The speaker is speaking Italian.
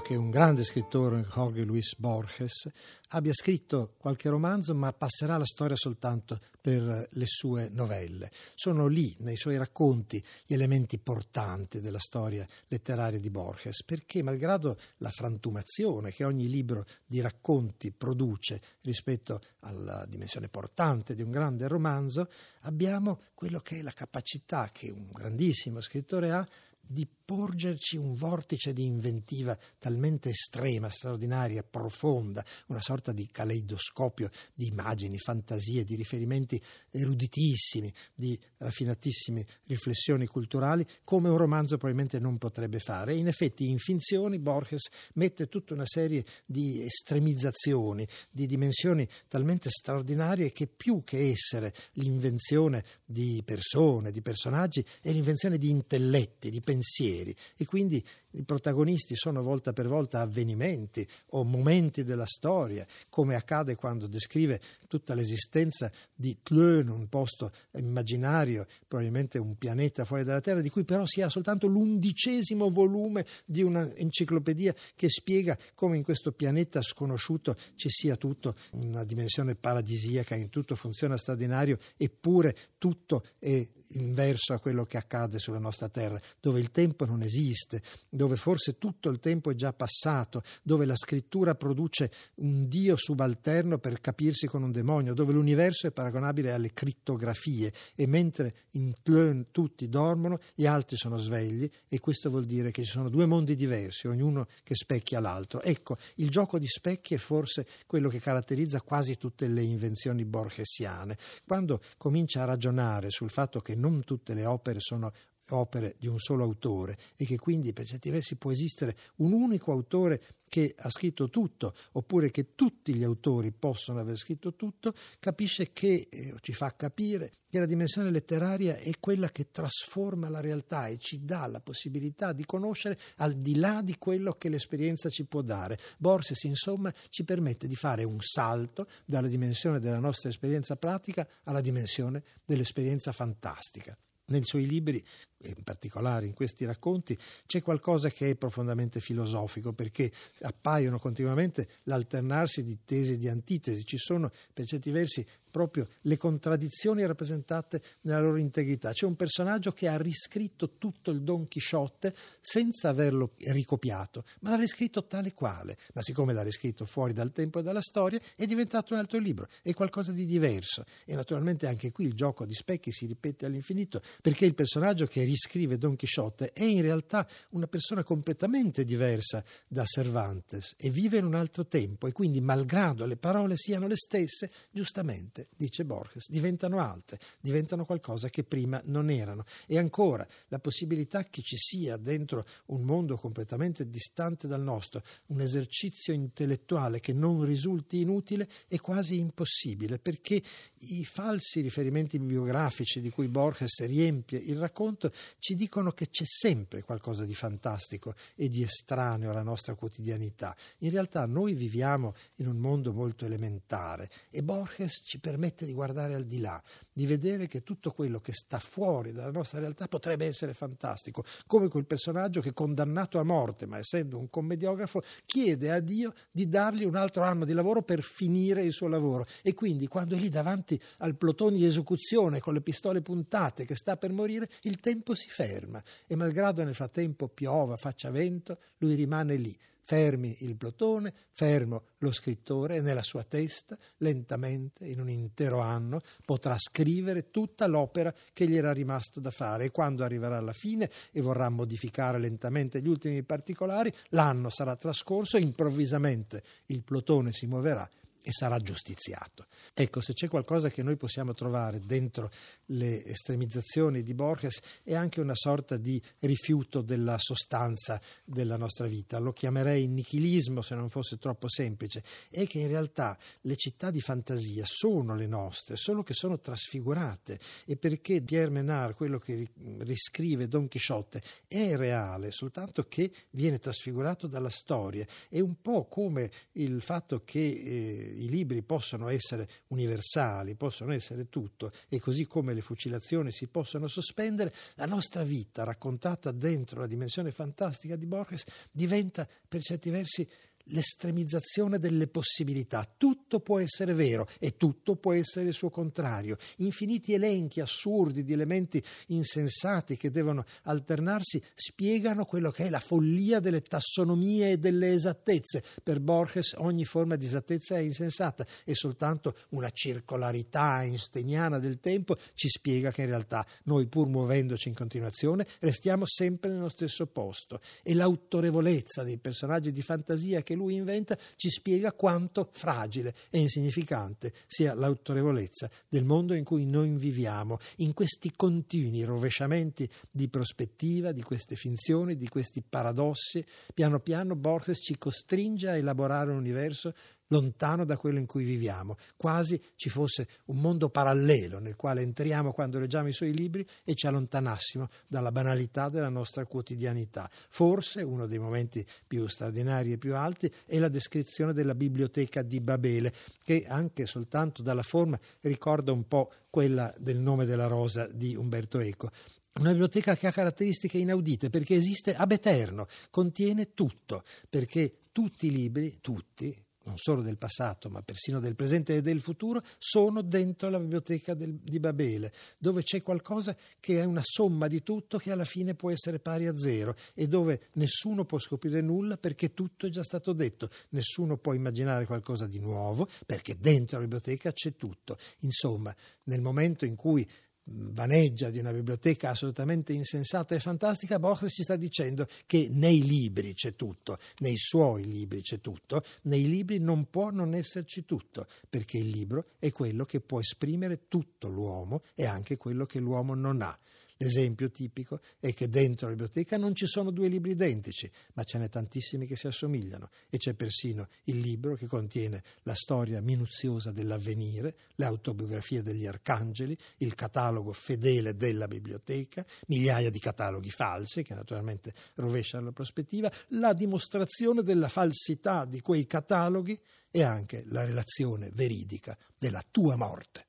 che un grande scrittore, Jorge Luis Borges, abbia scritto qualche romanzo, ma passerà la storia soltanto per le sue novelle. Sono lì, nei suoi racconti, gli elementi portanti della storia letteraria di Borges, perché malgrado la frantumazione che ogni libro di racconti produce rispetto alla dimensione portante di un grande romanzo, abbiamo quello che è la capacità che un grandissimo scrittore ha di porgerci un vortice di inventiva talmente estrema, straordinaria, profonda, una sorta di caleidoscopio di immagini, fantasie, di riferimenti eruditissimi, di raffinatissime riflessioni culturali, come un romanzo probabilmente non potrebbe fare. In effetti in Finzioni Borges mette tutta una serie di estremizzazioni, di dimensioni talmente straordinarie che più che essere l'invenzione di persone, di personaggi, è l'invenzione di intelletti, di pensieri pensieri e quindi i protagonisti sono volta per volta avvenimenti o momenti della storia, come accade quando descrive tutta l'esistenza di Tlön, un posto immaginario, probabilmente un pianeta fuori dalla Terra, di cui però si ha soltanto l'undicesimo volume di un'enciclopedia che spiega come in questo pianeta sconosciuto ci sia tutto una dimensione paradisiaca, in tutto funziona straordinario, eppure tutto è inverso a quello che accade sulla nostra Terra, dove il tempo non esiste, dove forse tutto il tempo è già passato, dove la scrittura produce un Dio subalterno per capirsi con un demonio, dove l'universo è paragonabile alle crittografie e mentre in Plön tutti dormono, gli altri sono svegli e questo vuol dire che ci sono due mondi diversi, ognuno che specchia l'altro. Ecco, il gioco di specchi è forse quello che caratterizza quasi tutte le invenzioni borgesiane. Quando comincia a ragionare sul fatto che non tutte le opere sono opere di un solo autore e che quindi per certi versi può esistere un unico autore che ha scritto tutto, oppure che tutti gli autori possono aver scritto tutto, capisce che, eh, ci fa capire che la dimensione letteraria è quella che trasforma la realtà e ci dà la possibilità di conoscere al di là di quello che l'esperienza ci può dare. Borges, insomma, ci permette di fare un salto dalla dimensione della nostra esperienza pratica alla dimensione dell'esperienza fantastica. Nei suoi libri in particolare in questi racconti, c'è qualcosa che è profondamente filosofico perché appaiono continuamente l'alternarsi di tesi e di antitesi, ci sono per certi versi proprio le contraddizioni rappresentate nella loro integrità. C'è un personaggio che ha riscritto tutto il Don Chisciotte senza averlo ricopiato, ma l'ha riscritto tale quale, ma siccome l'ha riscritto fuori dal tempo e dalla storia è diventato un altro libro, è qualcosa di diverso e naturalmente anche qui il gioco di specchi si ripete all'infinito perché il personaggio che riscrive Don Chisciotte è in realtà una persona completamente diversa da Cervantes e vive in un altro tempo e quindi malgrado le parole siano le stesse, giustamente, dice Borges, diventano altre, diventano qualcosa che prima non erano. E ancora, la possibilità che ci sia dentro un mondo completamente distante dal nostro, un esercizio intellettuale che non risulti inutile è quasi impossibile perché i falsi riferimenti biografici di cui Borges riempie il racconto ci dicono che c'è sempre qualcosa di fantastico e di estraneo alla nostra quotidianità. In realtà noi viviamo in un mondo molto elementare e Borges ci permette di guardare al di là, di vedere che tutto quello che sta fuori dalla nostra realtà potrebbe essere fantastico, come quel personaggio che condannato a morte, ma essendo un commediografo, chiede a Dio di dargli un altro anno di lavoro per finire il suo lavoro e quindi quando è lì davanti al plotone di esecuzione con le pistole puntate che sta per morire, il tempo si ferma e malgrado nel frattempo piova, faccia vento, lui rimane lì. Fermi il plotone, fermo lo scrittore e nella sua testa, lentamente, in un intero anno, potrà scrivere tutta l'opera che gli era rimasto da fare. E quando arriverà alla fine e vorrà modificare lentamente gli ultimi particolari, l'anno sarà trascorso, improvvisamente il plotone si muoverà e sarà giustiziato. Ecco, se c'è qualcosa che noi possiamo trovare dentro le estremizzazioni di Borges è anche una sorta di rifiuto della sostanza della nostra vita. Lo chiamerei nichilismo se non fosse troppo semplice. È che in realtà le città di fantasia sono le nostre, solo che sono trasfigurate e perché Pierre Menard, quello che riscrive Don Chisciotte, è reale, soltanto che viene trasfigurato dalla storia. È un po' come il fatto che eh, i libri possono essere universali, possono essere tutto, e così come le fucilazioni si possono sospendere, la nostra vita raccontata dentro la dimensione fantastica di Borges diventa per certi versi l'estremizzazione delle possibilità. Tutto può essere vero e tutto può essere il suo contrario. Infiniti elenchi assurdi di elementi insensati che devono alternarsi spiegano quello che è la follia delle tassonomie e delle esattezze. Per Borges ogni forma di esattezza è insensata e soltanto una circolarità einsteiniana del tempo ci spiega che in realtà noi pur muovendoci in continuazione restiamo sempre nello stesso posto e l'autorevolezza dei personaggi di fantasia che lui inventa ci spiega quanto fragile e insignificante sia l'autorevolezza del mondo in cui noi viviamo, in questi continui rovesciamenti di prospettiva, di queste finzioni, di questi paradossi. Piano piano Borges ci costringe a elaborare un universo lontano da quello in cui viviamo, quasi ci fosse un mondo parallelo nel quale entriamo quando leggiamo i suoi libri e ci allontanassimo dalla banalità della nostra quotidianità. Forse uno dei momenti più straordinari e più alti è la descrizione della biblioteca di Babele, che anche soltanto dalla forma ricorda un po' quella del nome della rosa di Umberto Eco. Una biblioteca che ha caratteristiche inaudite perché esiste ab eterno, contiene tutto, perché tutti i libri, tutti, non solo del passato, ma persino del presente e del futuro, sono dentro la biblioteca del, di Babele, dove c'è qualcosa che è una somma di tutto che alla fine può essere pari a zero e dove nessuno può scoprire nulla perché tutto è già stato detto, nessuno può immaginare qualcosa di nuovo perché dentro la biblioteca c'è tutto. Insomma, nel momento in cui vaneggia di una biblioteca assolutamente insensata e fantastica, Borges ci sta dicendo che nei libri c'è tutto, nei suoi libri c'è tutto, nei libri non può non esserci tutto, perché il libro è quello che può esprimere tutto l'uomo e anche quello che l'uomo non ha. L'esempio tipico è che dentro la biblioteca non ci sono due libri identici, ma ce n'è tantissimi che si assomigliano e c'è persino il libro che contiene la storia minuziosa dell'avvenire, le autobiografie degli arcangeli, il catalogo fedele della biblioteca, migliaia di cataloghi falsi che naturalmente rovesciano la prospettiva, la dimostrazione della falsità di quei cataloghi e anche la relazione veridica della tua morte.